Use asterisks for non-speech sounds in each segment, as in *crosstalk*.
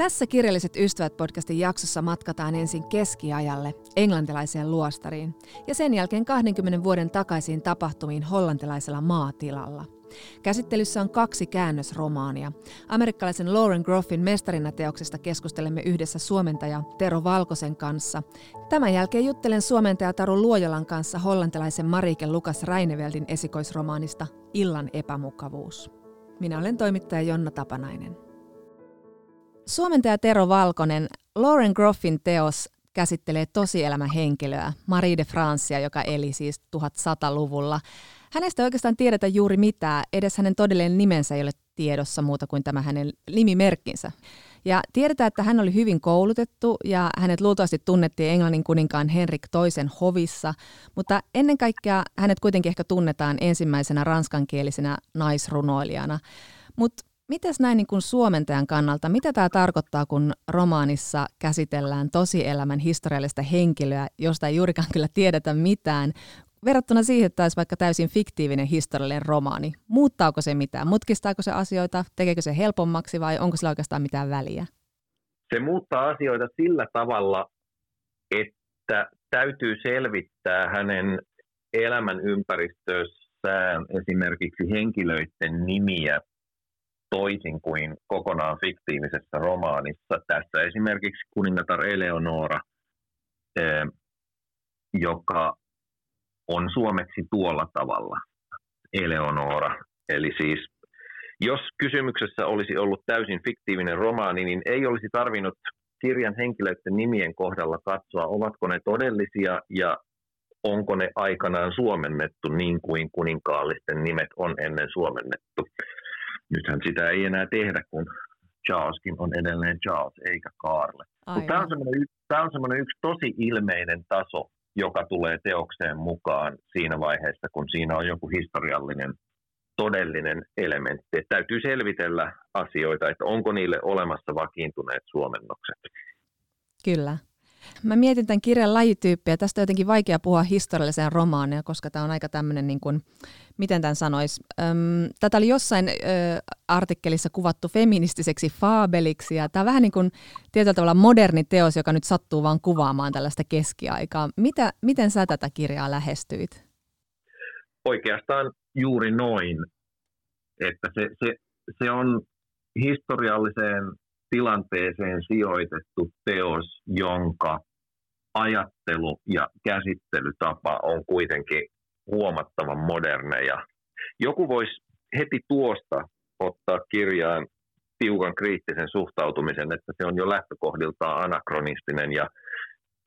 Tässä Kirjalliset ystävät podcastin jaksossa matkataan ensin keskiajalle, englantilaiseen luostariin, ja sen jälkeen 20 vuoden takaisiin tapahtumiin hollantilaisella maatilalla. Käsittelyssä on kaksi käännösromaania. Amerikkalaisen Lauren Groffin mestarina teoksesta keskustelemme yhdessä suomentaja Tero Valkosen kanssa. Tämän jälkeen juttelen suomentaja Taru Luojolan kanssa hollantilaisen Marike Lukas Raineveldin esikoisromaanista Illan epämukavuus. Minä olen toimittaja Jonna Tapanainen. Suomentaja Tero Valkonen, Lauren Groffin teos käsittelee tosielämän henkilöä, Marie de Francia, joka eli siis 1100-luvulla. Hänestä ei oikeastaan tiedetä juuri mitään, edes hänen todellinen nimensä ei ole tiedossa muuta kuin tämä hänen nimimerkkinsä. Ja tiedetään, että hän oli hyvin koulutettu ja hänet luultavasti tunnettiin Englannin kuninkaan Henrik toisen hovissa, mutta ennen kaikkea hänet kuitenkin ehkä tunnetaan ensimmäisenä ranskankielisenä naisrunoilijana. Mutta Mites näin niin kuin suomentajan kannalta, mitä tämä tarkoittaa, kun romaanissa käsitellään tosielämän historiallista henkilöä, josta ei juurikaan kyllä tiedetä mitään, verrattuna siihen, että olisi vaikka täysin fiktiivinen historiallinen romaani. Muuttaako se mitään? Mutkistaako se asioita? Tekeekö se helpommaksi vai onko sillä oikeastaan mitään väliä? Se muuttaa asioita sillä tavalla, että täytyy selvittää hänen elämän ympäristössään esimerkiksi henkilöiden nimiä toisin kuin kokonaan fiktiivisessä romaanissa. Tässä esimerkiksi kuningatar Eleonora, eh, joka on suomeksi tuolla tavalla Eleonora. Eli siis jos kysymyksessä olisi ollut täysin fiktiivinen romaani, niin ei olisi tarvinnut kirjan henkilöiden nimien kohdalla katsoa, ovatko ne todellisia ja onko ne aikanaan suomennettu niin kuin kuninkaallisten nimet on ennen suomennettu nythän sitä ei enää tehdä, kun Charleskin on edelleen Charles eikä Karle. Tämä on, semmoinen, tämä on semmoinen yksi tosi ilmeinen taso, joka tulee teokseen mukaan siinä vaiheessa, kun siinä on joku historiallinen todellinen elementti. Että täytyy selvitellä asioita, että onko niille olemassa vakiintuneet suomennokset. Kyllä. Mä mietin tämän kirjan lajityyppiä. Tästä on jotenkin vaikea puhua historialliseen romaania, koska tämä on aika tämmöinen, niin kuin, miten tämän sanoisi. tätä oli jossain ö, artikkelissa kuvattu feministiseksi faabeliksi, ja tämä on vähän niin kuin tietyllä tavalla moderni teos, joka nyt sattuu vaan kuvaamaan tällaista keskiaikaa. Mitä, miten sä tätä kirjaa lähestyit? Oikeastaan juuri noin, että se, se, se on historialliseen tilanteeseen sijoitettu teos, jonka ajattelu ja käsittelytapa on kuitenkin huomattavan moderneja. Joku voisi heti tuosta ottaa kirjaan tiukan kriittisen suhtautumisen, että se on jo lähtökohdiltaan anakronistinen ja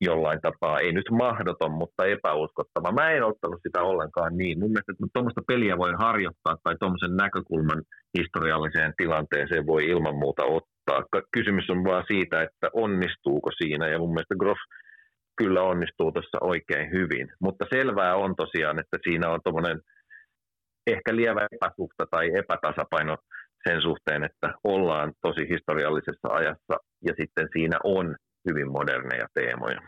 jollain tapaa, ei nyt mahdoton, mutta epäuskottava. Mä en ottanut sitä ollenkaan niin. Mun mielestä että tuommoista peliä voi harjoittaa tai tuommoisen näkökulman historialliseen tilanteeseen voi ilman muuta ottaa. Kysymys on vaan siitä, että onnistuuko siinä ja mun mielestä Groff kyllä onnistuu tuossa oikein hyvin. Mutta selvää on tosiaan, että siinä on tuommoinen ehkä lievä epäsuhta tai epätasapaino sen suhteen, että ollaan tosi historiallisessa ajassa ja sitten siinä on hyvin moderneja teemoja.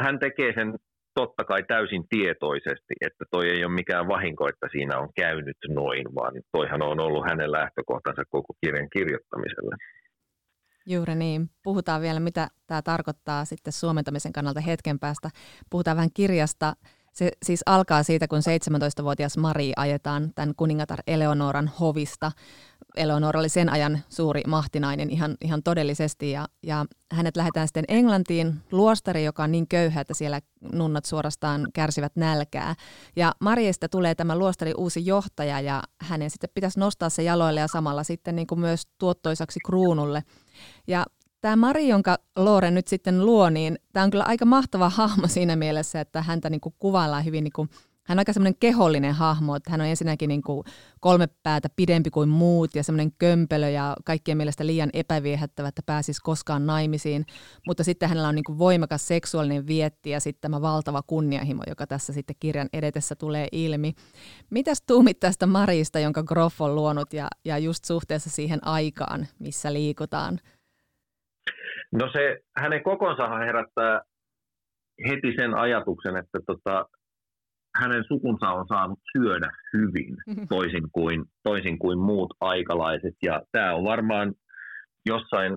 Hän tekee sen totta kai täysin tietoisesti, että toi ei ole mikään vahinko, että siinä on käynyt noin, vaan toihan on ollut hänen lähtökohtansa koko kirjan kirjoittamiselle. Juuri niin. Puhutaan vielä, mitä tämä tarkoittaa sitten suomentamisen kannalta hetken päästä. Puhutaan vähän kirjasta. Se siis alkaa siitä, kun 17-vuotias Mari ajetaan tämän kuningatar Eleonoran hovista Eleonora oli sen ajan suuri mahtinainen ihan, ihan todellisesti ja, ja hänet lähdetään sitten Englantiin luostari, joka on niin köyhä, että siellä nunnat suorastaan kärsivät nälkää. Ja Marjesta tulee tämä luostari uusi johtaja ja hänen sitten pitäisi nostaa se jaloille ja samalla sitten niin kuin myös tuottoisaksi kruunulle. Ja tämä Mari, jonka Loore nyt sitten luo, niin tämä on kyllä aika mahtava hahmo siinä mielessä, että häntä niin kuin kuvaillaan hyvin niin kuin hän on aika semmoinen kehollinen hahmo, että hän on ensinnäkin niin kuin kolme päätä pidempi kuin muut ja semmoinen kömpelö ja kaikkien mielestä liian epäviehättävä, että pääsisi koskaan naimisiin. Mutta sitten hänellä on niin kuin voimakas seksuaalinen vietti ja sitten tämä valtava kunnianhimo, joka tässä sitten kirjan edetessä tulee ilmi. Mitäs tuumit tästä Marista, jonka Groff on luonut ja, ja just suhteessa siihen aikaan, missä liikutaan? No se hänen kokonsa herättää heti sen ajatuksen, että tota, hänen sukunsa on saanut syödä hyvin, *laughs* toisin kuin, toisin kuin muut aikalaiset. Ja tämä on varmaan jossain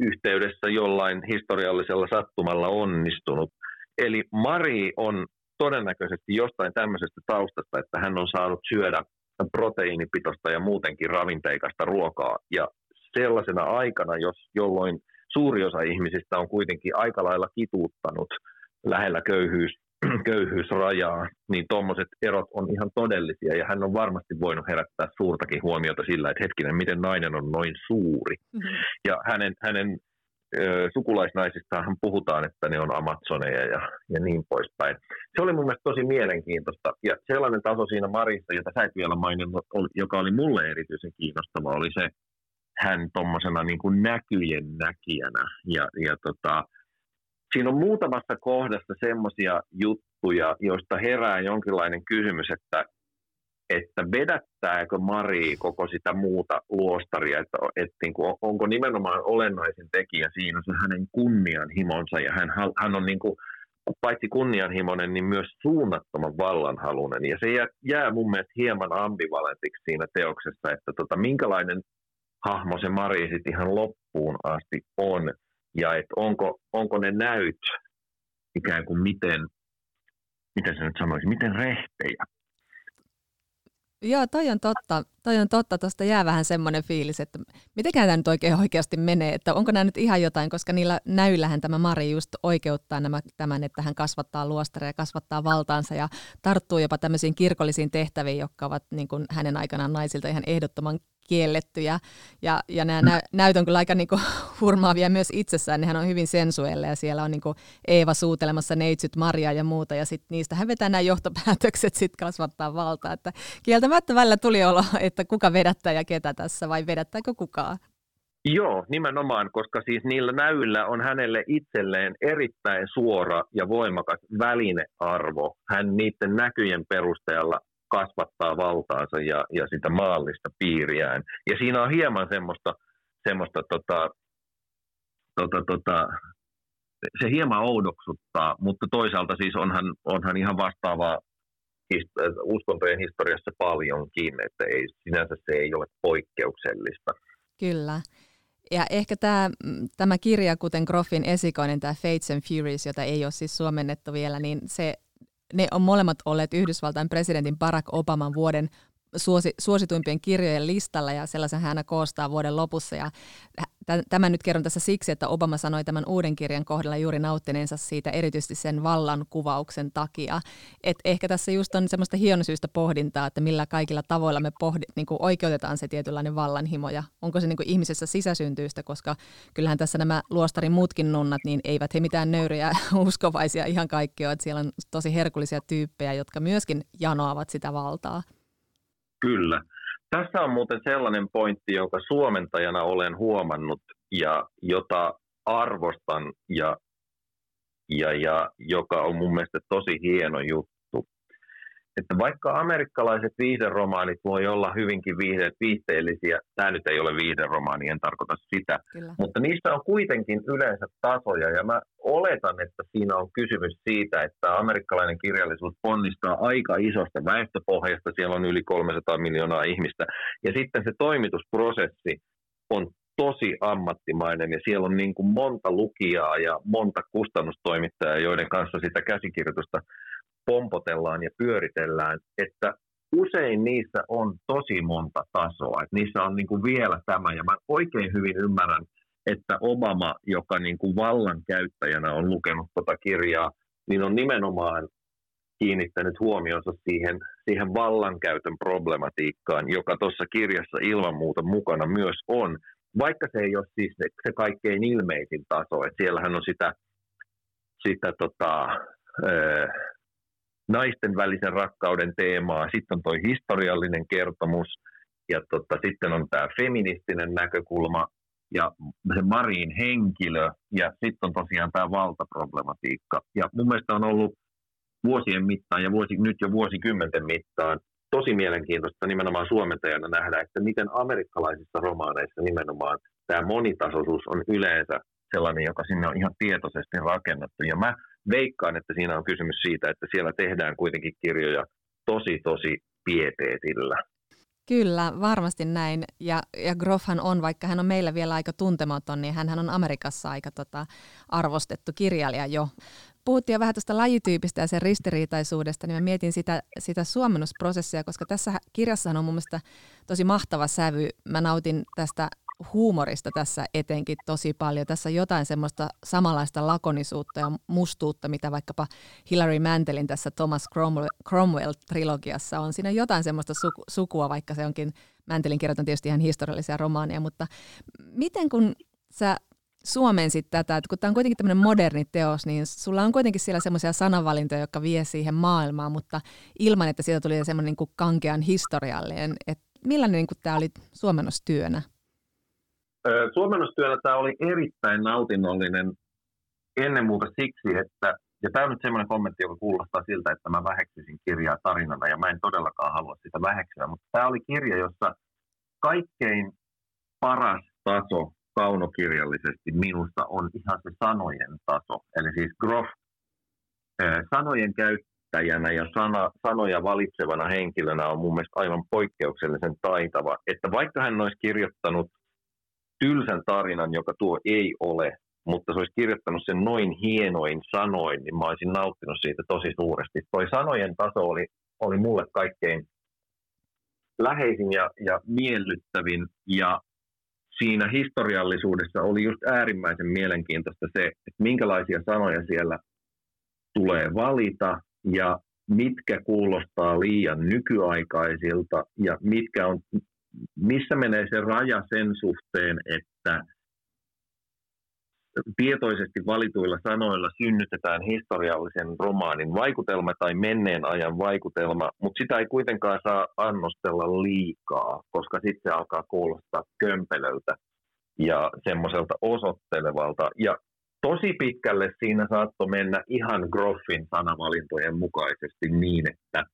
yhteydessä jollain historiallisella sattumalla onnistunut. Eli Mari on todennäköisesti jostain tämmöisestä taustasta, että hän on saanut syödä proteiinipitoista ja muutenkin ravinteikasta ruokaa. Ja sellaisena aikana, jos, jolloin suuri osa ihmisistä on kuitenkin aika lailla kituuttanut lähellä köyhyys, köyhyysrajaa, niin tuommoiset erot on ihan todellisia. Ja hän on varmasti voinut herättää suurtakin huomiota sillä, että hetkinen, miten nainen on noin suuri. Mm-hmm. Ja hänen, hänen sukulaisnaisistahan puhutaan, että ne on Amazoneja ja, ja niin poispäin. Se oli mun mielestä tosi mielenkiintoista. Ja sellainen taso siinä Marissa, jota sä et vielä maininnut, joka oli mulle erityisen kiinnostava, oli se hän tuommoisena niin näkyjen näkijänä. Ja, ja tota, siinä on muutamassa kohdassa semmoisia juttuja, joista herää jonkinlainen kysymys, että että vedättääkö Mari koko sitä muuta luostaria, että, että niin kuin, onko nimenomaan olennaisin tekijä siinä se hänen kunnianhimonsa ja hän, hän on niin kuin, paitsi kunnianhimoinen, niin myös suunnattoman vallanhalunen. Ja se jää, jää mun mielestä hieman ambivalentiksi siinä teoksessa, että tota, minkälainen hahmo se Mari sitten ihan loppuun asti on, ja että onko, onko ne näyt ikään kuin miten, miten se nyt sanoisi, miten rehtejä Joo, toi on totta. Toi on totta. Tuosta jää vähän semmoinen fiilis, että miten tämä nyt oikein oikeasti menee, että onko nämä nyt ihan jotain, koska niillä näyllähän tämä Mari just oikeuttaa nämä, tämän, että hän kasvattaa luostaria ja kasvattaa valtaansa ja tarttuu jopa tämmöisiin kirkollisiin tehtäviin, jotka ovat niin kuin hänen aikanaan naisilta ihan ehdottoman kiellettyjä. Ja, ja nämä nä- näyt on kyllä aika niinku *laughs* hurmaavia myös itsessään. Nehän on hyvin sensuelle ja siellä on niinku Eeva suutelemassa neitsyt Maria ja muuta. Ja sitten niistä vetää nämä johtopäätökset sitten kasvattaa valtaa. Että kieltämättä välillä tuli olo, että kuka vedättää ja ketä tässä vai vedättääkö kukaan. Joo, nimenomaan, koska siis niillä näyillä on hänelle itselleen erittäin suora ja voimakas välinearvo. Hän niiden näkyjen perusteella kasvattaa valtaansa ja, ja sitä maallista piiriään. Ja siinä on hieman semmoista, semmoista tota, tota, tota, se hieman oudoksuttaa, mutta toisaalta siis onhan, onhan ihan vastaavaa uskontojen historiassa paljonkin, että ei, sinänsä se ei ole poikkeuksellista. Kyllä. Ja ehkä tämä, tämä kirja, kuten Groffin esikoinen, tämä Fates and Furies, jota ei ole siis suomennettu vielä, niin se ne on molemmat olleet Yhdysvaltain presidentin Barack Obaman vuoden suosi, suosituimpien kirjojen listalla ja sellaisen hän koostaa vuoden lopussa. Ja Tämän nyt kerron tässä siksi, että Obama sanoi tämän uuden kirjan kohdalla juuri nauttineensa siitä erityisesti sen vallan kuvauksen takia. Et ehkä tässä just on semmoista hienosyistä pohdintaa, että millä kaikilla tavoilla me pohdi, niin kuin oikeutetaan se tietynlainen vallanhimo ja onko se niin kuin ihmisessä sisäsyntyistä, koska kyllähän tässä nämä luostarin muutkin nunnat, niin eivät he mitään nöyriä *laughs* uskovaisia ihan kaikki ole, että siellä on tosi herkullisia tyyppejä, jotka myöskin janoavat sitä valtaa. Kyllä. Tässä on muuten sellainen pointti, jonka suomentajana olen huomannut ja jota arvostan ja, ja, ja joka on mun mielestä tosi hieno juttu että vaikka amerikkalaiset viihderomaanit voi olla hyvinkin viihde, viihteellisiä, tämä nyt ei ole viihderomaani, en tarkoita sitä, Kyllä. mutta niissä on kuitenkin yleensä tasoja, ja mä oletan, että siinä on kysymys siitä, että amerikkalainen kirjallisuus ponnistaa aika isosta väestöpohjasta, siellä on yli 300 miljoonaa ihmistä, ja sitten se toimitusprosessi on tosi ammattimainen ja siellä on niin kuin monta lukijaa ja monta kustannustoimittajaa, joiden kanssa sitä käsikirjoitusta pompotellaan ja pyöritellään, että usein niissä on tosi monta tasoa. Että niissä on niin kuin vielä tämä, ja mä oikein hyvin ymmärrän, että Obama, joka niin kuin vallankäyttäjänä on lukenut tuota kirjaa, niin on nimenomaan kiinnittänyt huomionsa siihen, siihen vallankäytön problematiikkaan, joka tuossa kirjassa ilman muuta mukana myös on, vaikka se ei ole siis se, se kaikkein ilmeisin taso, että siellähän on sitä, sitä tota, naisten välisen rakkauden teemaa, sitten on tuo historiallinen kertomus, ja tota, sitten on tämä feministinen näkökulma, ja se Marin henkilö, ja sitten on tosiaan tämä valtaproblematiikka. Ja mun mielestä on ollut vuosien mittaan, ja vuosi, nyt jo vuosikymmenten mittaan, tosi mielenkiintoista nimenomaan suomentajana nähdä, että miten amerikkalaisissa romaaneissa nimenomaan tämä monitasoisuus on yleensä sellainen, joka sinne on ihan tietoisesti rakennettu. Ja mä veikkaan, että siinä on kysymys siitä, että siellä tehdään kuitenkin kirjoja tosi, tosi pieteetillä. Kyllä, varmasti näin. Ja, ja Groffhan on, vaikka hän on meillä vielä aika tuntematon, niin hän on Amerikassa aika tota, arvostettu kirjailija jo. Puhuttiin jo vähän tuosta lajityypistä ja sen ristiriitaisuudesta, niin mä mietin sitä, sitä suomennusprosessia, koska tässä kirjassa on mun mielestä tosi mahtava sävy. Mä nautin tästä huumorista tässä etenkin tosi paljon. Tässä on jotain semmoista samanlaista lakonisuutta ja mustuutta, mitä vaikkapa Hilary Mantelin tässä Thomas Cromwell-trilogiassa on. Siinä on jotain semmoista suku, sukua, vaikka se onkin, Mantelin kirjat on tietysti ihan historiallisia romaaneja, mutta miten kun sä suomensit tätä, että kun tämä on kuitenkin tämmöinen moderni teos, niin sulla on kuitenkin siellä semmoisia sanavalintoja, jotka vie siihen maailmaan, mutta ilman, että siitä tuli semmoinen niin kankean historiallinen. Että millainen niin tämä oli suomennostyönä? Suomennostyönä tämä oli erittäin nautinnollinen ennen muuta siksi, että, ja tämä on nyt semmoinen kommentti, joka kuulostaa siltä, että mä väheksyisin kirjaa tarinana, ja mä en todellakaan halua sitä väheksyä, mutta tämä oli kirja, jossa kaikkein paras taso kaunokirjallisesti minusta on ihan se sanojen taso. Eli siis Groff sanojen käyttäjänä ja sana, sanoja valitsevana henkilönä on mun mielestä aivan poikkeuksellisen taitava. Että vaikka hän olisi kirjoittanut tylsän tarinan, joka tuo ei ole, mutta se olisi kirjoittanut sen noin hienoin sanoin, niin mä olisin nauttinut siitä tosi suuresti. Toi sanojen taso oli, oli mulle kaikkein läheisin ja, ja miellyttävin, ja siinä historiallisuudessa oli just äärimmäisen mielenkiintoista se, että minkälaisia sanoja siellä tulee valita, ja mitkä kuulostaa liian nykyaikaisilta, ja mitkä on missä menee se raja sen suhteen, että tietoisesti valituilla sanoilla synnytetään historiallisen romaanin vaikutelma tai menneen ajan vaikutelma, mutta sitä ei kuitenkaan saa annostella liikaa, koska sitten se alkaa kuulostaa kömpelöltä ja semmoiselta osoittelevalta. Ja tosi pitkälle siinä saattoi mennä ihan Groffin sanavalintojen mukaisesti niin, että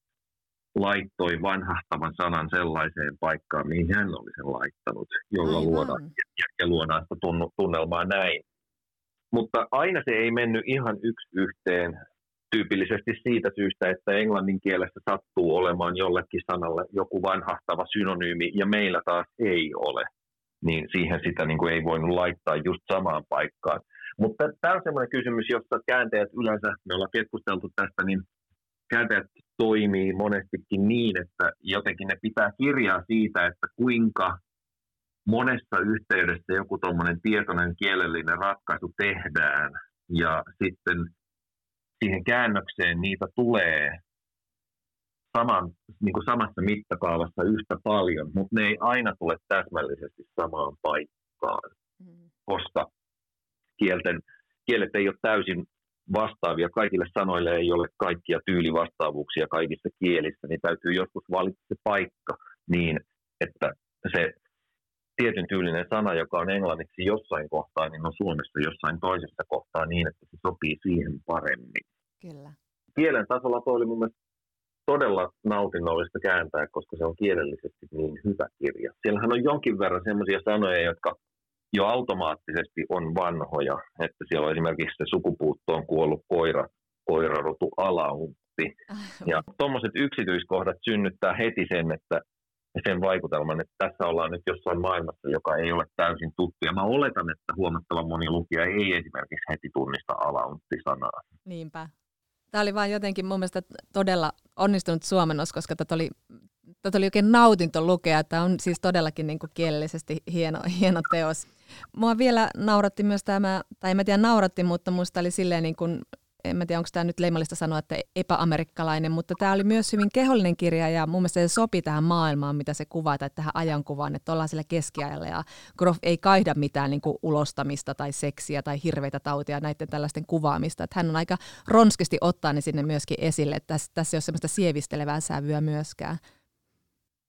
laittoi vanhahtavan sanan sellaiseen paikkaan, mihin hän oli sen laittanut, jolla luodaan ja, ja luodaan sitä tunnelmaa näin. Mutta aina se ei mennyt ihan yksi yhteen tyypillisesti siitä syystä, että englannin kielessä sattuu olemaan jollekin sanalle joku vanhahtava synonyymi ja meillä taas ei ole. Niin siihen sitä niin kuin ei voinut laittaa just samaan paikkaan. Mutta tämä on sellainen kysymys, josta kääntäjät yleensä, me ollaan keskusteltu tästä, niin kädet toimii monestikin niin, että jotenkin ne pitää kirjaa siitä, että kuinka monessa yhteydessä joku tuommoinen tietoinen kielellinen ratkaisu tehdään ja sitten siihen käännökseen niitä tulee saman, niin kuin samassa mittakaavassa yhtä paljon, mutta ne ei aina tule täsmällisesti samaan paikkaan, mm. koska kielten, kielet ei ole täysin vastaavia. Kaikille sanoille ei ole kaikkia tyylivastaavuuksia kaikissa kielissä, niin täytyy joskus valita se paikka niin, että se tietyn tyylinen sana, joka on englanniksi jossain kohtaa, niin on suomessa jossain toisessa kohtaa niin, että se sopii siihen paremmin. Kyllä. Kielen tasolla toi oli mun mielestä todella nautinnollista kääntää, koska se on kielellisesti niin hyvä kirja. Siellähän on jonkin verran sellaisia sanoja, jotka jo automaattisesti on vanhoja, että siellä on esimerkiksi se sukupuuttoon kuollut koira, koirarotu alauntti. Ja tuommoiset yksityiskohdat synnyttää heti sen, että sen vaikutelman, että tässä ollaan nyt jossain maailmassa, joka ei ole täysin tuttu. Ja mä oletan, että huomattavan moni lukija ei esimerkiksi heti tunnista alauntti-sanaa. Niinpä. Tämä oli vain jotenkin mun mielestä todella onnistunut suomennos, koska tätä oli tätä oli oikein nautinto lukea. Tämä on siis todellakin niin kuin kielellisesti hieno, hieno teos. Mua vielä nauratti myös tämä, tai en mä tiedä nauratti, mutta musta oli silleen niin kuin, en mä tiedä onko tämä nyt leimallista sanoa, että epäamerikkalainen, mutta tämä oli myös hyvin kehollinen kirja ja mun mielestä se sopi tähän maailmaan, mitä se kuvaa, tai tähän ajankuvaan, että ollaan sillä keskiajalla ja Groff ei kaihda mitään niin kuin ulostamista tai seksiä tai hirveitä tautia näiden tällaisten kuvaamista, että hän on aika ronskisti ottaa ne sinne myöskin esille, että tässä, tässä ei ole semmoista sievistelevää sävyä myöskään.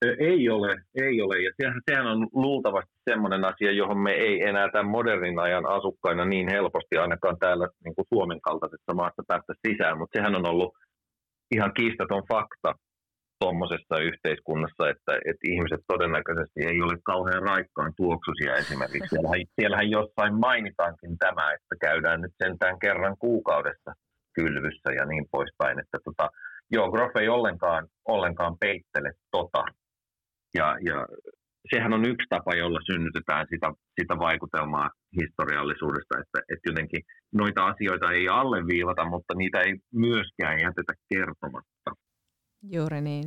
Ei ole, ei ole. Ja sehän, sehän on luultavasti sellainen asia, johon me ei enää tämän modernin ajan asukkaina niin helposti ainakaan täällä niin kuin Suomen kaltaisessa maassa päästä sisään, mutta sehän on ollut ihan kiistaton fakta tuommoisessa yhteiskunnassa, että, että ihmiset todennäköisesti ei ole kauhean raikkaan tuoksusia esimerkiksi. Siellähän, siellähän jossain mainitaankin tämä, että käydään nyt sentään kerran kuukaudessa kylvyssä ja niin poispäin. Että tota, joo, Groff ei ollenkaan, ollenkaan peittele tota Ja, ja sehän on yksi tapa, jolla synnytetään sitä, sitä vaikutelmaa historiallisuudesta, että, että jotenkin noita asioita ei alleviivata, mutta niitä ei myöskään jätetä kertomatta. Juuri niin.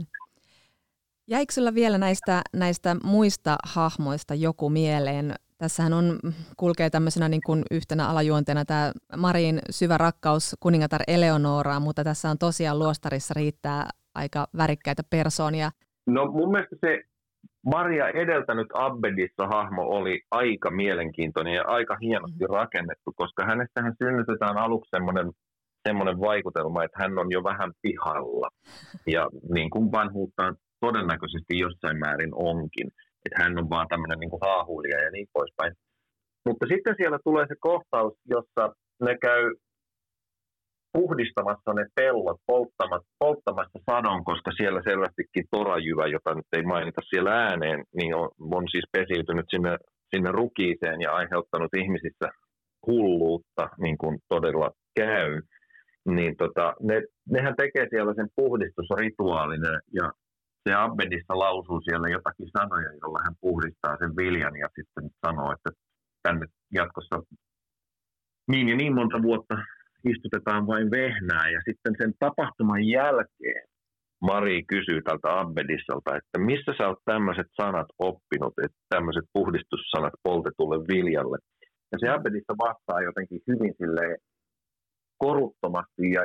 Jäikö sinulla vielä näistä, näistä muista hahmoista joku mieleen? Tässähän on, kulkee tämmöisenä niin kuin yhtenä alajuonteena tämä Marin syvä rakkaus kuningatar Eleonoraan, mutta tässä on tosiaan luostarissa riittää aika värikkäitä persoonia. No mun mielestä se Maria edeltänyt Abbedissa hahmo oli aika mielenkiintoinen ja aika hienosti mm-hmm. rakennettu, koska hänestähän synnytetään aluksi semmoinen semmoinen vaikutelma, että hän on jo vähän pihalla. Ja niin kuin vanhuuttaan todennäköisesti jossain määrin onkin. Että hän on vaan tämmöinen niin kuin haahuilija ja niin poispäin. Mutta sitten siellä tulee se kohtaus, jossa ne käy puhdistamassa ne pellot, polttamassa sadon, koska siellä selvästikin torajyvä, jota nyt ei mainita siellä ääneen, niin on, on siis pesiytynyt sinne, sinne rukiiseen ja aiheuttanut ihmisissä hulluutta, niin kuin todella käy. Niin tota, ne, nehän tekee siellä sen puhdistusrituaalin ja se Abbedissa lausuu siellä jotakin sanoja, jolla hän puhdistaa sen viljan ja sitten sanoo, että tänne jatkossa niin ja niin monta vuotta istutetaan vain vehnää. Ja sitten sen tapahtuman jälkeen Mari kysyy tältä Abbedissalta, että missä sä oot tämmöiset sanat oppinut, että tämmöiset puhdistussanat poltetulle viljalle. Ja se Abbedissa vastaa jotenkin hyvin sille koruttomasti ja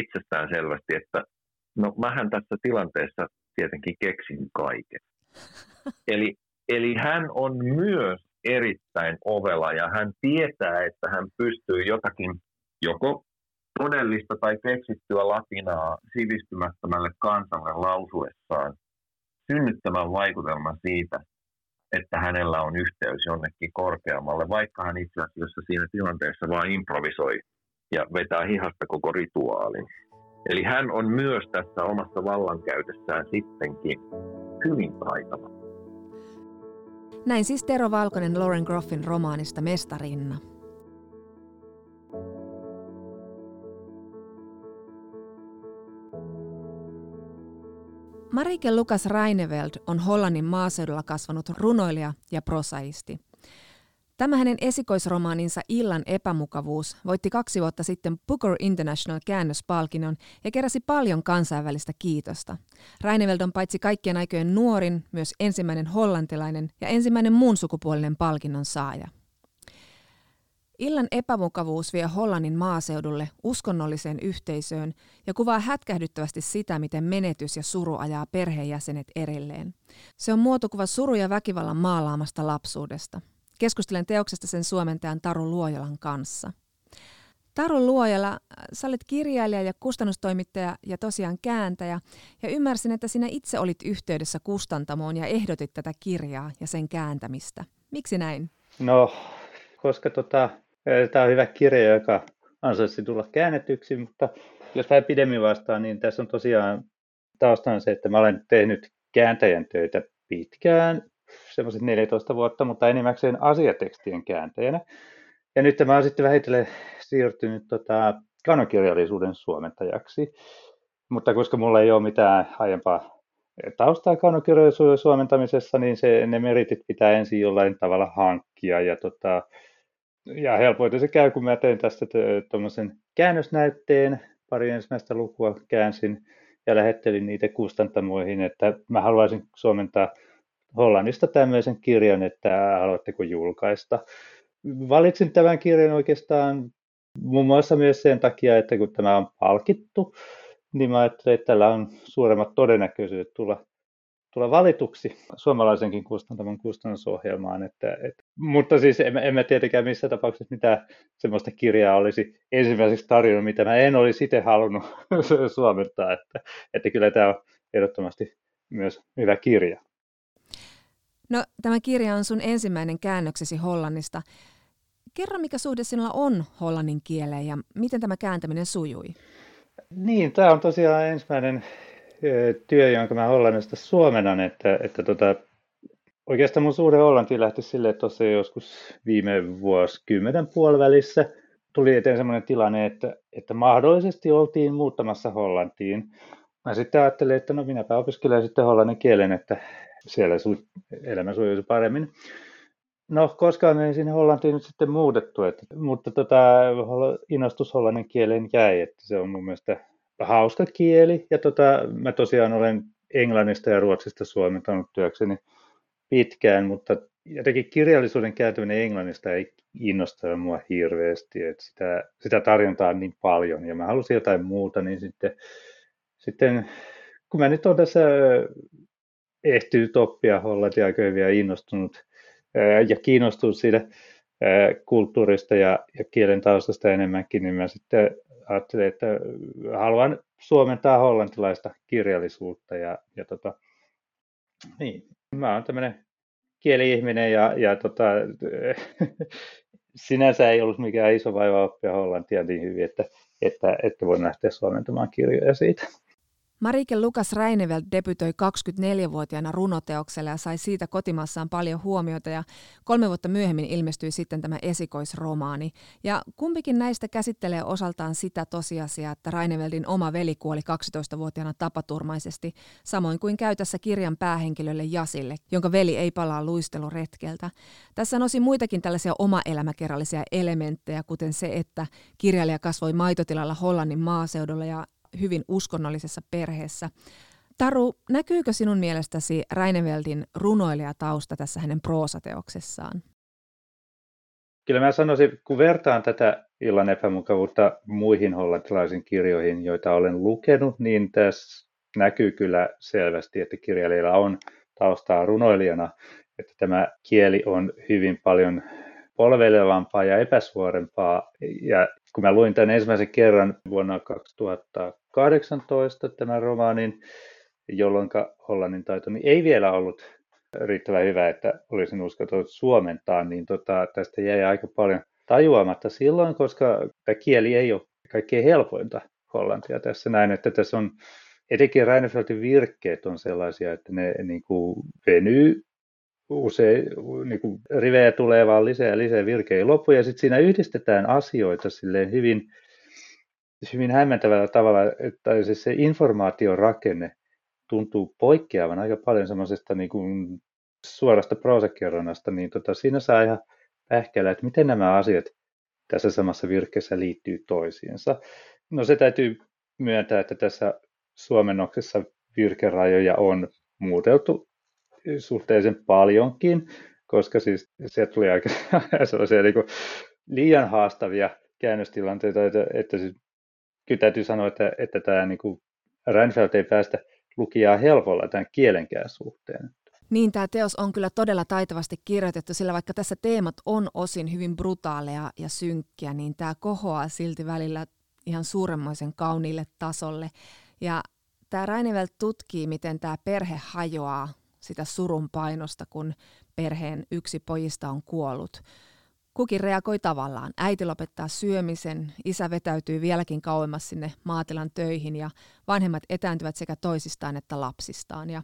itsestään selvästi, että no mähän tässä tilanteessa tietenkin keksin kaiken. *laughs* Eli, eli hän on myös erittäin ovela ja hän tietää, että hän pystyy jotakin joko todellista tai keksittyä latinaa sivistymättömälle kansalle lausuessaan synnyttämään vaikutelman siitä, että hänellä on yhteys jonnekin korkeammalle, vaikka hän itse asiassa siinä tilanteessa vain improvisoi ja vetää hihasta koko rituaalin. Eli hän on myös tässä omassa vallankäytössään sittenkin hyvin taitava. Näin siis Tero Valkonen Lauren Groffin romaanista Mestarinna. Marike Lukas Reineveld on Hollannin maaseudulla kasvanut runoilija ja prosaisti – Tämä hänen esikoisromaaninsa Illan epämukavuus voitti kaksi vuotta sitten Booker International käännöspalkinnon ja keräsi paljon kansainvälistä kiitosta. Raineveld on paitsi kaikkien aikojen nuorin, myös ensimmäinen hollantilainen ja ensimmäinen muun sukupuolinen palkinnon saaja. Illan epämukavuus vie Hollannin maaseudulle uskonnolliseen yhteisöön ja kuvaa hätkähdyttävästi sitä, miten menetys ja suru ajaa perheenjäsenet erilleen. Se on muotokuva suru ja väkivallan maalaamasta lapsuudesta – Keskustelen teoksesta sen suomentajan Taru Luojalan kanssa. Taru Luojala, sä olet kirjailija ja kustannustoimittaja ja tosiaan kääntäjä, ja ymmärsin, että sinä itse olit yhteydessä kustantamoon ja ehdotit tätä kirjaa ja sen kääntämistä. Miksi näin? No, koska tota, tämä on hyvä kirja, joka ansaitsi tulla käännetyksi, mutta jos vähän pidemmin vastaan, niin tässä on tosiaan taustaan se, että mä olen tehnyt kääntäjän töitä pitkään semmoiset 14 vuotta, mutta enimmäkseen asiatekstien kääntäjänä. Ja nyt mä oon sitten vähitellen siirtynyt tota, kanokirjallisuuden suomentajaksi. Mutta koska mulla ei ole mitään aiempaa taustaa kanokirjallisuuden suomentamisessa, niin se, ne meritit pitää ensin jollain tavalla hankkia. Ja, tota, ja helpoiten se käy, kun mä teen tästä tuommoisen käännösnäytteen, pari ensimmäistä lukua käänsin ja lähettelin niitä kustantamoihin, että mä haluaisin suomentaa Hollannista tämmöisen kirjan, että haluatteko julkaista. Valitsin tämän kirjan oikeastaan muun muassa myös sen takia, että kun tämä on palkittu, niin mä ajattelin, että tällä on suuremmat todennäköisyydet tulla, tulla valituksi suomalaisenkin kustantaman kustannusohjelmaan. Että, että, mutta siis en, en mä tietenkään missä tapauksessa mitään sellaista kirjaa olisi ensimmäiseksi tarjonnut, mitä mä en olisi itse halunnut *laughs* suomentaa. Että, että kyllä tämä on ehdottomasti myös hyvä kirja. No, tämä kirja on sun ensimmäinen käännöksesi Hollannista. Kerro, mikä suhde sinulla on hollannin kieleen ja miten tämä kääntäminen sujui? Niin, tämä on tosiaan ensimmäinen työ, jonka mä Hollannista suomennan, että, että tota, oikeastaan mun suhde Hollantiin lähti sille, että tuossa joskus viime vuosikymmenen puolivälissä tuli eteen sellainen tilanne, että, että mahdollisesti oltiin muuttamassa Hollantiin. Mä sitten ajattelin, että no minäpä opiskelen sitten hollannin kielen, että siellä su- elämä sujuisi paremmin. No, koskaan ei sinne Hollantiin nyt sitten muutettu, että, mutta tota, innostus hollannin kieleen jäi, että se on mun mielestä hauska kieli. Ja tota, mä tosiaan olen englannista ja ruotsista suomentanut työkseni pitkään, mutta jotenkin kirjallisuuden kääntäminen englannista ei innosta mua hirveästi, että sitä, sitä tarjontaa on niin paljon ja mä halusin jotain muuta, niin sitten, sitten kun mä nyt olen tässä ehtynyt oppia hollantia aika hyvin ja innostunut ja kiinnostunut siitä kulttuurista ja, ja kielen taustasta enemmänkin, niin mä sitten ajattelin, että haluan suomentaa hollantilaista kirjallisuutta ja, ja tota, niin, mä oon tämmöinen kieli-ihminen ja, ja tota, *laughs* sinänsä ei ollut mikään iso vaiva oppia hollantia niin hyvin, että, että, että voin lähteä suomentamaan kirjoja siitä. Marike Lukas Räineveld debytoi 24-vuotiaana runoteoksella ja sai siitä kotimaassaan paljon huomiota ja kolme vuotta myöhemmin ilmestyi sitten tämä esikoisromaani. Ja kumpikin näistä käsittelee osaltaan sitä tosiasiaa, että Raineveldin oma veli kuoli 12-vuotiaana tapaturmaisesti, samoin kuin käy tässä kirjan päähenkilölle Jasille, jonka veli ei palaa luisteluretkeltä. Tässä on osin muitakin tällaisia oma-elämäkerrallisia elementtejä, kuten se, että kirjailija kasvoi maitotilalla Hollannin maaseudulla ja hyvin uskonnollisessa perheessä. Taru, näkyykö sinun mielestäsi Raineveldin runoilijatausta tässä hänen proosateoksessaan? Kyllä mä sanoisin, kun vertaan tätä illan epämukavuutta muihin hollantilaisiin kirjoihin, joita olen lukenut, niin tässä näkyy kyllä selvästi, että kirjailijalla on taustaa runoilijana, että tämä kieli on hyvin paljon polveilevampaa ja epäsuorempaa. Ja kun mä luin tämän ensimmäisen kerran vuonna 2018 tämän romaanin, jolloin hollannin taitoni ei vielä ollut riittävän hyvä, että olisin uskaltanut suomentaa, niin tota, tästä jäi aika paljon tajuamatta silloin, koska tämä kieli ei ole kaikkein helpointa hollantia tässä näin, että tässä on etenkin Reinefeldtin virkkeet on sellaisia, että ne niin kuin venyy usein niin kuin rivejä tulee vaan lisää ja lisää virkejä loppuja, ja sitten siinä yhdistetään asioita silleen hyvin, hyvin hämmentävällä tavalla, että siis se informaation rakenne tuntuu poikkeavan aika paljon semmoisesta niin kuin suorasta proosakerronnasta, niin tota, siinä saa ihan pähkällä, että miten nämä asiat tässä samassa virkkeessä liittyy toisiinsa. No se täytyy myöntää, että tässä suomennoksessa virkerajoja on muuteltu suhteellisen paljonkin, koska siis sieltä tuli aika *laughs* sellaisia niin kuin liian haastavia käännöstilanteita, että, että siis, kyllä täytyy sanoa, että, että tämä niin kuin Reinfeldt ei päästä lukijaa helpolla tämän kielenkään suhteen. Niin, tämä teos on kyllä todella taitavasti kirjoitettu, sillä vaikka tässä teemat on osin hyvin brutaaleja ja synkkiä, niin tämä kohoaa silti välillä ihan suuremmoisen kauniille tasolle. Ja tämä Rainevelt tutkii, miten tämä perhe hajoaa sitä surun painosta, kun perheen yksi pojista on kuollut. Kukin reagoi tavallaan. Äiti lopettaa syömisen, isä vetäytyy vieläkin kauemmas sinne maatilan töihin ja vanhemmat etääntyvät sekä toisistaan että lapsistaan. Ja,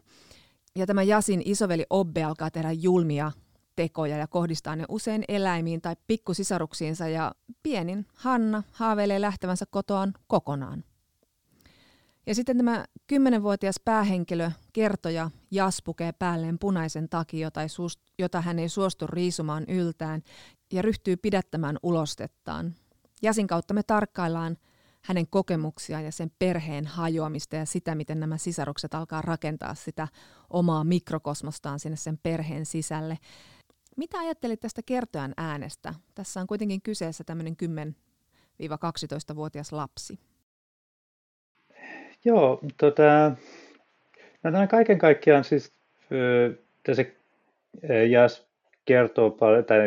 ja tämä Jasin isoveli Obbe alkaa tehdä julmia tekoja ja kohdistaa ne usein eläimiin tai pikkusisaruksiinsa ja pienin Hanna haaveilee lähtevänsä kotoaan kokonaan. Ja sitten tämä kymmenenvuotias päähenkilö, kertoja, Jas pukee päälleen punaisen takia, jota, jota hän ei suostu riisumaan yltään, ja ryhtyy pidättämään ulostettaan. Jasin kautta me tarkkaillaan hänen kokemuksiaan ja sen perheen hajoamista ja sitä, miten nämä sisarukset alkaa rakentaa sitä omaa mikrokosmostaan sinne sen perheen sisälle. Mitä ajattelit tästä kertojan äänestä? Tässä on kuitenkin kyseessä tämmöinen 10-12-vuotias lapsi. Joo, tota, no näin kaiken kaikkiaan siis tässä Jas kertoo paljon, tai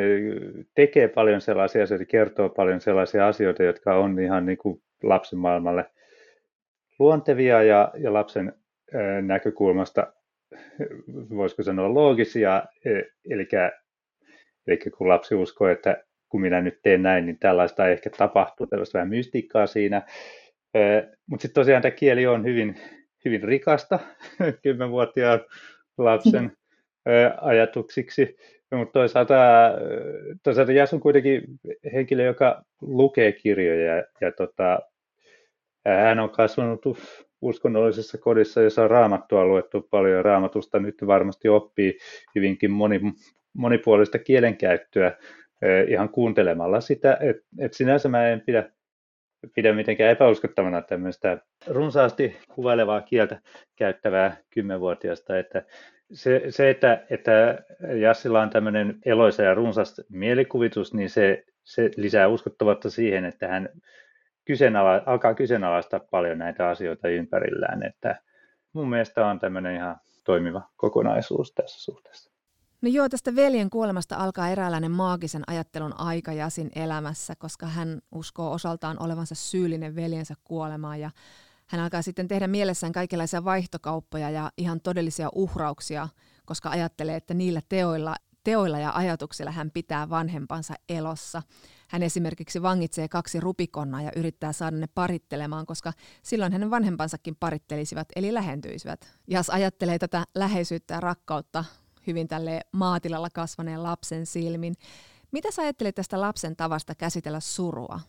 tekee paljon sellaisia asioita, kertoo paljon sellaisia asioita, jotka on ihan niin kuin lapsen maailmalle luontevia ja, ja lapsen näkökulmasta, voisiko sanoa loogisia, eli, eli kun lapsi uskoo, että kun minä nyt teen näin, niin tällaista ehkä tapahtuu, tällaista vähän mystiikkaa siinä, mutta sitten tosiaan tämä kieli on hyvin, hyvin rikasta *laughs* kymmenvuotiaan lapsen ajatuksiksi. Mutta toisaalta, toisaalta Jas on kuitenkin henkilö, joka lukee kirjoja ja, ja tota, hän on kasvanut uskonnollisessa kodissa, jossa on raamattua luettu paljon ja raamatusta nyt varmasti oppii hyvinkin moni, monipuolista kielenkäyttöä ihan kuuntelemalla sitä, että et sinänsä mä en pidä, pidä mitenkään epäuskottavana tämmöistä runsaasti kuvailevaa kieltä käyttävää kymmenvuotiaasta, että se, se että, että Jassilla on tämmöinen eloisa ja runsas mielikuvitus, niin se, se lisää uskottavuutta siihen, että hän kyseenala, alkaa kyseenalaistaa paljon näitä asioita ympärillään, että mun mielestä on tämmöinen ihan toimiva kokonaisuus tässä suhteessa. No joo, tästä veljen kuolemasta alkaa eräänlainen maagisen ajattelun aika Jasin elämässä, koska hän uskoo osaltaan olevansa syyllinen veljensä kuolemaan ja hän alkaa sitten tehdä mielessään kaikenlaisia vaihtokauppoja ja ihan todellisia uhrauksia, koska ajattelee, että niillä teoilla, teoilla ja ajatuksilla hän pitää vanhempansa elossa. Hän esimerkiksi vangitsee kaksi rupikonnaa ja yrittää saada ne parittelemaan, koska silloin hänen vanhempansakin parittelisivat eli lähentyisivät. Jas ajattelee tätä läheisyyttä ja rakkautta hyvin tälle maatilalla kasvaneen lapsen silmin. Mitä sä ajattelet tästä lapsen tavasta käsitellä surua?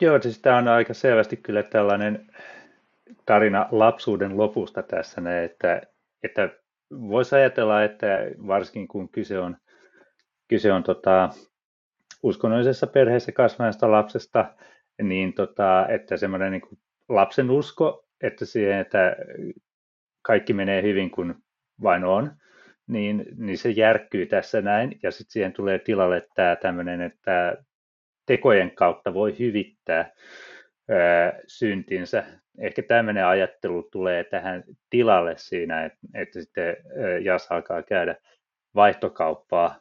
Joo, siis tämä on aika selvästi kyllä tällainen tarina lapsuuden lopusta tässä, että, että voisi ajatella, että varsinkin kun kyse on, kyse on tota, uskonnollisessa perheessä kasvaneesta lapsesta, niin tota, että semmoinen niin lapsen usko, että siihen, että kaikki menee hyvin kuin vain on, niin, niin se järkkyy tässä näin, ja sitten siihen tulee tilalle tämä tämmöinen, että tekojen kautta voi hyvittää ää, syntinsä. Ehkä tämmöinen ajattelu tulee tähän tilalle siinä, että, että sitten Jas alkaa käydä vaihtokauppaa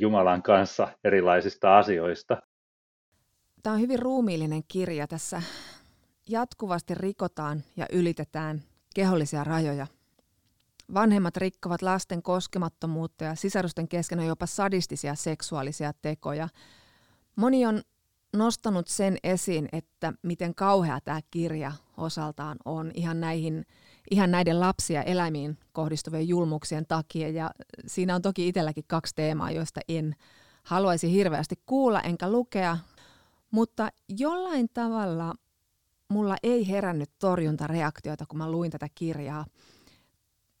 Jumalan kanssa erilaisista asioista. Tämä on hyvin ruumiillinen kirja. Tässä jatkuvasti rikotaan ja ylitetään kehollisia rajoja. Vanhemmat rikkovat lasten koskemattomuutta ja sisarusten kesken on jopa sadistisia seksuaalisia tekoja. Moni on nostanut sen esiin, että miten kauhea tämä kirja osaltaan on ihan, näihin, ihan näiden lapsia eläimiin kohdistuvien julmuksien takia. Ja siinä on toki itselläkin kaksi teemaa, joista en haluaisi hirveästi kuulla enkä lukea, mutta jollain tavalla mulla ei herännyt torjuntareaktioita, kun mä luin tätä kirjaa.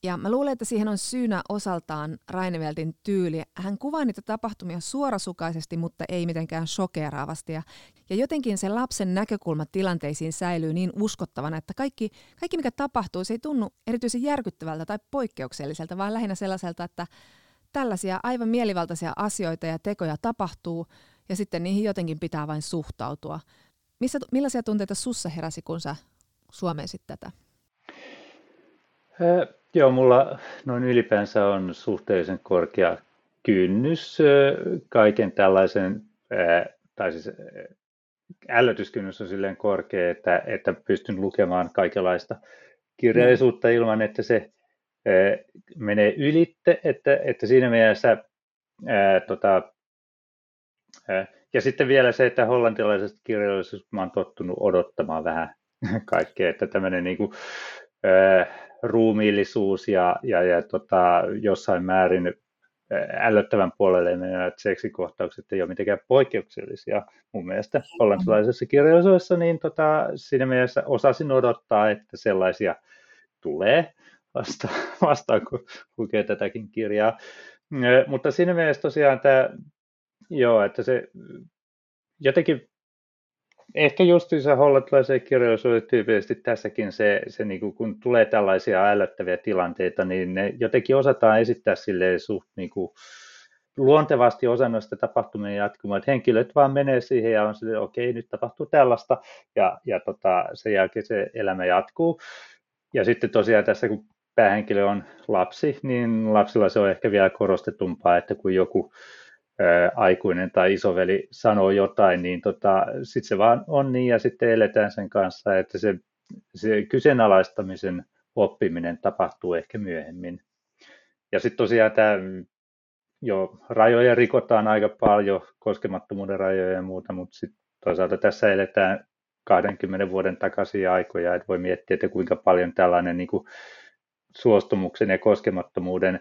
Ja mä luulen, että siihen on syynä osaltaan Raineveltin tyyli. Hän kuvaa niitä tapahtumia suorasukaisesti, mutta ei mitenkään shokeraavasti. Ja, ja jotenkin se lapsen näkökulma tilanteisiin säilyy niin uskottavana, että kaikki, kaikki mikä tapahtuu, se ei tunnu erityisen järkyttävältä tai poikkeukselliselta, vaan lähinnä sellaiselta, että tällaisia aivan mielivaltaisia asioita ja tekoja tapahtuu, ja sitten niihin jotenkin pitää vain suhtautua. Missä, millaisia tunteita sussa heräsi, kun sä suomeisit tätä? Joo, mulla noin ylipäänsä on suhteellisen korkea kynnys kaiken tällaisen, tai siis ällötyskynnys on silleen korkea, että, että pystyn lukemaan kaikenlaista kirjallisuutta ilman, että se menee ylitte, että, että siinä mielessä ää, tota, ää, ja sitten vielä se, että hollantilaisesta kirjallisuudesta mä oon tottunut odottamaan vähän *laughs* kaikkea, että tämmöinen niin kuin, ää, ruumiillisuus ja, ja, ja tota, jossain määrin ällöttävän puolelle menevät seksikohtaukset ei ole mitenkään poikkeuksellisia mun mielestä hollantilaisessa kirjallisuudessa, niin tota, siinä mielessä osasin odottaa, että sellaisia tulee vasta, *laughs* vastaan, kun lukee tätäkin kirjaa. Mutta siinä mielessä tosiaan tämä, joo, että se jotenkin Ehkä justiinsa hollantilaisen kirjallisuuden tyypillisesti tässäkin se, se niin kuin, kun tulee tällaisia ällöttäviä tilanteita, niin ne jotenkin osataan esittää silleen suht niin kuin, luontevasti osa noista tapahtumien jatkumaa, että henkilöt vaan menee siihen ja on silleen, okei, nyt tapahtuu tällaista, ja, ja tota, sen jälkeen se elämä jatkuu. Ja sitten tosiaan tässä, kun päähenkilö on lapsi, niin lapsilla se on ehkä vielä korostetumpaa, että kun joku aikuinen tai isoveli sanoo jotain, niin tota, sitten se vaan on niin ja sitten eletään sen kanssa, että se, se kyseenalaistamisen oppiminen tapahtuu ehkä myöhemmin. Ja sitten tosiaan tämä jo rajoja rikotaan aika paljon, koskemattomuuden rajoja ja muuta, mutta sitten toisaalta tässä eletään 20 vuoden takaisia aikoja, että voi miettiä, että kuinka paljon tällainen niin kuin suostumuksen ja koskemattomuuden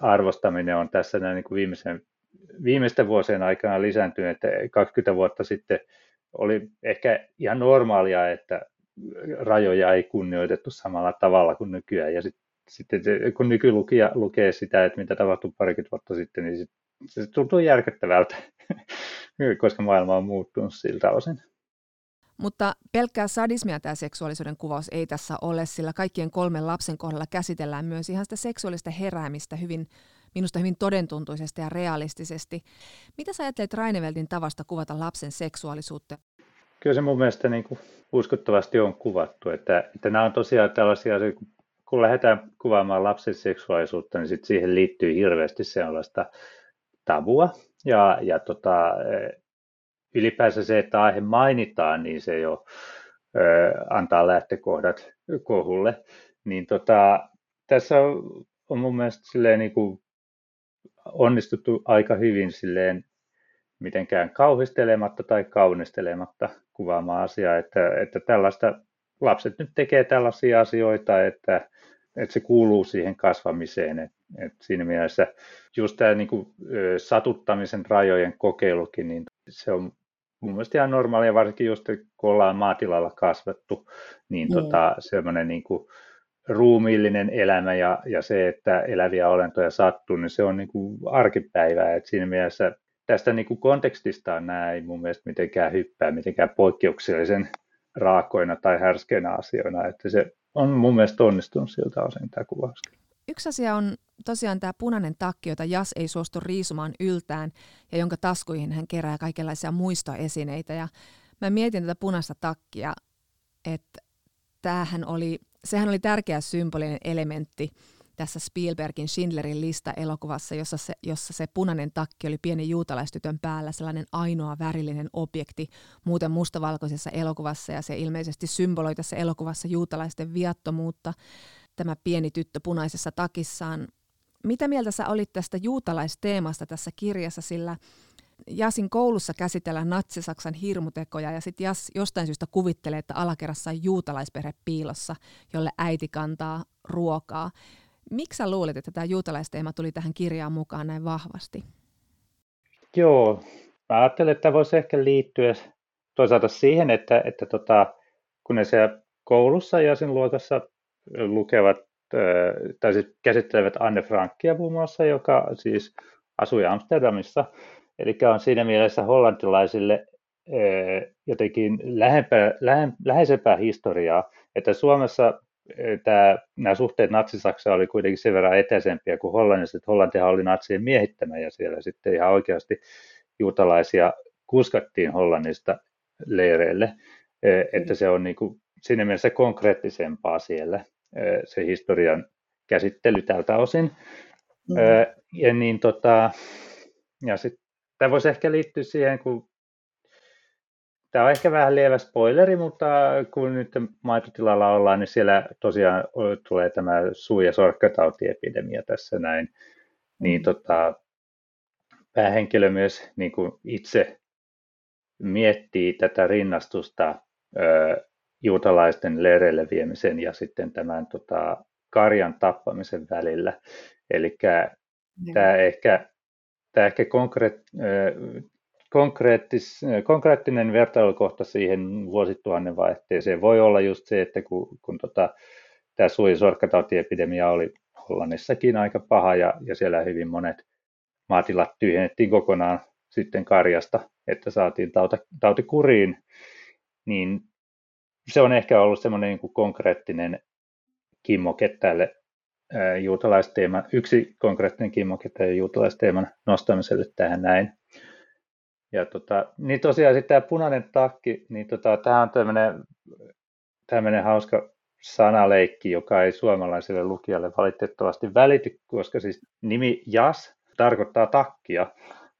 arvostaminen on tässä näin niin kuin viimeisen viimeisten vuosien aikana lisääntynyt, että 20 vuotta sitten oli ehkä ihan normaalia, että rajoja ei kunnioitettu samalla tavalla kuin nykyään. Ja sit, sitten kun nykylukija lukee sitä, että mitä tapahtui parikymmentä vuotta sitten, niin sit, se tuntuu järkyttävältä, *laughs* koska maailma on muuttunut siltä osin. Mutta pelkkää sadismia tämä seksuaalisuuden kuvaus ei tässä ole, sillä kaikkien kolmen lapsen kohdalla käsitellään myös ihan sitä seksuaalista heräämistä hyvin, minusta hyvin todentuntuisesti ja realistisesti. Mitä sä ajattelet Raineveltin tavasta kuvata lapsen seksuaalisuutta? Kyllä se mun mielestä niin kuin uskottavasti on kuvattu, että, että nämä on tosiaan tällaisia, kun lähdetään kuvaamaan lapsen seksuaalisuutta, niin sit siihen liittyy hirveästi sellaista tabua, ja, ja tota, ylipäänsä se, että aihe mainitaan, niin se jo ö, antaa lähtökohdat kohulle. Niin tota, tässä on, mun mielestä niin kuin onnistuttu aika hyvin silleen mitenkään kauhistelematta tai kaunistelematta kuvaamaan asiaa, että, että tällaista, lapset nyt tekee tällaisia asioita, että, että se kuuluu siihen kasvamiseen. että että siinä mielessä just tämä niin kuin, satuttamisen rajojen kokeilukin, niin se on mun mielestä ihan normaalia, varsinkin just kun ollaan maatilalla kasvattu, niin mm. tota, semmoinen niin kuin ruumiillinen elämä ja, ja se, että eläviä olentoja sattuu, niin se on niin kuin arkipäivää. Et siinä mielessä tästä niin kuin kontekstistaan nämä ei mun mielestä mitenkään hyppää mitenkään poikkeuksellisen raakoina tai härskeinä asioina, että se on mun mielestä onnistunut siltä osin tämä kuvaus. Yksi asia on tosiaan tämä punainen takki, jota Jas ei suostu riisumaan yltään ja jonka taskuihin hän kerää kaikenlaisia muistoesineitä. Ja mä mietin tätä punaista takkia, että tämähän oli, sehän oli tärkeä symbolinen elementti tässä Spielbergin Schindlerin lista-elokuvassa, jossa se, jossa se punainen takki oli pieni juutalaistytön päällä, sellainen ainoa värillinen objekti muuten mustavalkoisessa elokuvassa, ja se ilmeisesti symboloi tässä elokuvassa juutalaisten viattomuutta tämä pieni tyttö punaisessa takissaan. Mitä mieltä sä olit tästä juutalaisteemasta tässä kirjassa, sillä Jasin koulussa käsitellään natsisaksan hirmutekoja ja sitten Jas jostain syystä kuvittelee, että alakerrassa on juutalaisperhe piilossa, jolle äiti kantaa ruokaa. Miksi sä luulet, että tämä juutalaisteema tuli tähän kirjaan mukaan näin vahvasti? Joo, mä ajattelen, että voisi ehkä liittyä toisaalta siihen, että, että tota, kun ne siellä koulussa ja sen luokassa lukevat tai siis käsittelevät Anne Frankia muun muassa, joka siis asui Amsterdamissa. Eli on siinä mielessä hollantilaisille jotenkin lähempää, lähe, läheisempää historiaa, että Suomessa tämä, nämä suhteet Natsi-Saksa oli kuitenkin sen verran etäisempiä kuin Hollannissa, että Hollantihan oli natsien miehittämä ja siellä sitten ihan oikeasti juutalaisia kuskattiin Hollannista leireille, että se on niin kuin siinä mielessä konkreettisempaa siellä se historian käsittely tältä osin. Mm. Ja, niin, tota, ja sit, tämä voisi ehkä liittyä siihen, kun tämä on ehkä vähän lievä spoileri, mutta kun nyt maitotilalla ollaan, niin siellä tosiaan tulee tämä suu- ja sorkkatautiepidemia tässä näin. Niin mm. tota, päähenkilö myös niin kuin itse miettii tätä rinnastusta juutalaisten leireille viemisen ja sitten tämän tota, karjan tappamisen välillä. Eli tämä ehkä, tämä ehkä konkreet, konkreettis, konkreettinen vertailukohta siihen vuosituhannen vaihteeseen voi olla just se, että kun, kun tota, tämä suojasorkkatautiepidemia oli Hollannissakin aika paha ja, ja siellä hyvin monet maatilat tyhjennettiin kokonaan sitten karjasta, että saatiin tauti, tauti kuriin, niin se on ehkä ollut semmoinen niin konkreettinen kimmoke tälle juutalaisteeman, yksi konkreettinen kimmoke tälle juutalaisteeman nostamiselle tähän näin. Ja tota, niin tosiaan sitten tämä punainen takki, niin tota, tämä on tämmöinen, tämmöinen hauska sanaleikki, joka ei suomalaiselle lukijalle valitettavasti välity, koska siis nimi jas tarkoittaa takkia,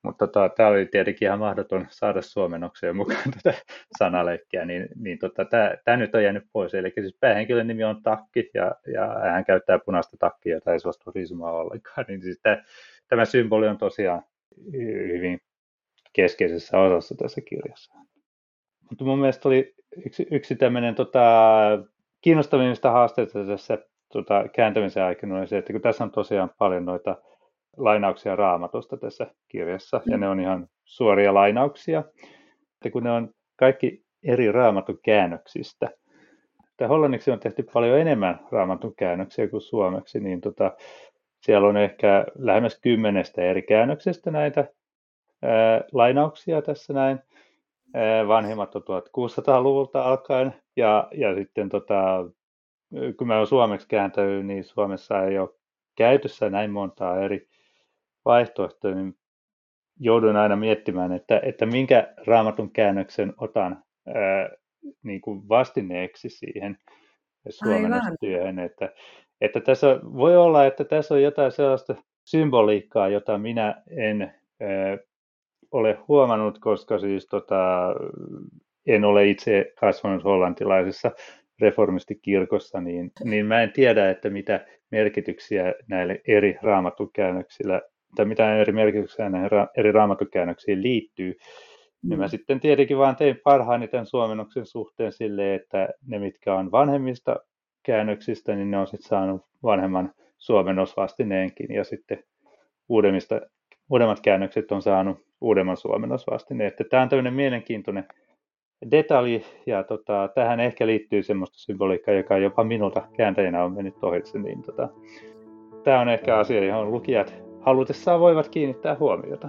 mutta tota, tämä oli tietenkin ihan mahdoton saada suomennokseen mukaan *laughs* tätä sanaleikkiä, niin, niin tota, tämä nyt on jäänyt pois. Eli siis päähenkilön nimi on Takki ja, ja hän käyttää punaista takkia, jota ei suostu riisumaan ollenkaan. Niin siis tämä, tämä symboli on tosiaan hyvin keskeisessä osassa tässä kirjassa. Mutta mun mielestä oli yksi, yksi tämmöinen tota, kiinnostavimmista haasteista tässä tota, kääntämisen aikana on se, että kun tässä on tosiaan paljon noita lainauksia raamatusta tässä kirjassa, ja mm. ne on ihan suoria lainauksia. Ja kun ne on kaikki eri raamatun käännöksistä, että hollanniksi on tehty paljon enemmän raamatun käännöksiä kuin suomeksi, niin tota, siellä on ehkä lähemmäs kymmenestä eri käännöksestä näitä ää, lainauksia tässä näin. Ää, vanhimmat on 1600-luvulta alkaen, ja, ja sitten tota, kun mä olen suomeksi kääntänyt, niin Suomessa ei ole käytössä näin montaa eri vaihtoehtoja, niin joudun aina miettimään, että, että minkä raamatun käännöksen otan ää, niin kuin vastineeksi siihen suomennostyöhön. Että, että tässä voi olla, että tässä on jotain sellaista symboliikkaa, jota minä en ää, ole huomannut, koska siis tota, en ole itse kasvanut hollantilaisessa reformistikirkossa, niin, niin mä en tiedä, että mitä merkityksiä näille eri raamatukäännöksillä, tai mitä eri merkityksiä näihin ra, eri raamatukäännöksiin liittyy. Mm. Niin mä sitten tietenkin vaan tein parhaani tämän suomennoksen suhteen sille, että ne mitkä on vanhemmista käännöksistä, niin ne on sitten saanut vanhemman suomennosvastineenkin, ja sitten uudemmista, uudemmat käännökset on saanut uudemman suomennosvastineen. Että tämä on tämmöinen mielenkiintoinen detalji, ja tota, tähän ehkä liittyy semmoista symboliikkaa, joka jopa minulta kääntäjänä on mennyt ohitse, niin tota, tämä on ehkä asia, johon lukijat halutessaan voivat kiinnittää huomiota.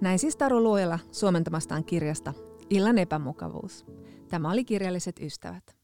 Näin siis Taru Luojala suomentamastaan kirjasta Illan epämukavuus. Tämä oli Kirjalliset ystävät.